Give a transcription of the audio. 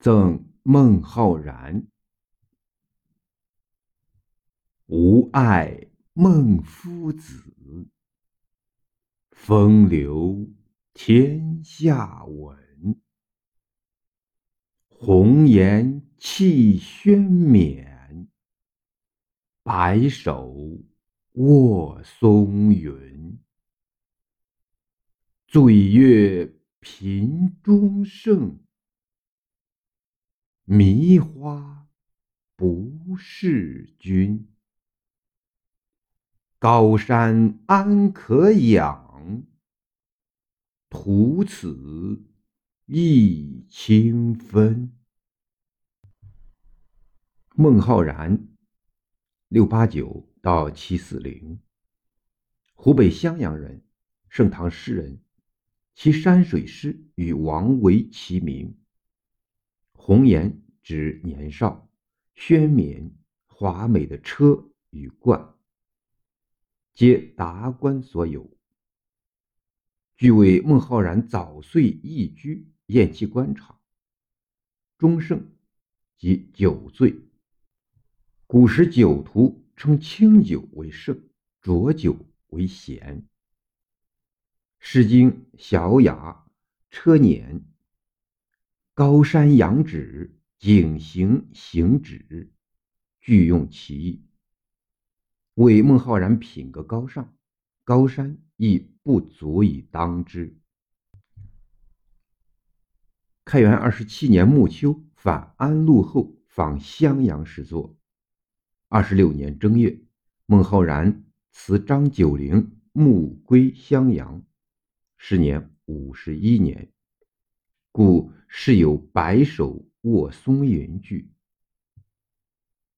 赠孟浩然。吾爱孟夫子，风流天下闻。红颜弃轩冕，白首卧松云。醉月频中圣。迷花不是君，高山安可仰？徒此浥轻芬。孟浩然，六八九到七四零，湖北襄阳人，盛唐诗人，其山水诗与王维齐名。红颜指年少，轩冕华美的车与冠，皆达官所有。据为孟浩然早岁逸居燕栖官场，中盛即酒醉。古时酒徒称清酒为盛，浊酒为咸。《诗经·小雅·车辇》。高山仰止，景行行止，俱用其意，为孟浩然品格高尚，高山亦不足以当之。开元二十七年暮秋，返安陆后，访襄阳时作。二十六年正月，孟浩然辞张九龄，暮归襄阳，时年五十一年。故世有“白首卧松云”句。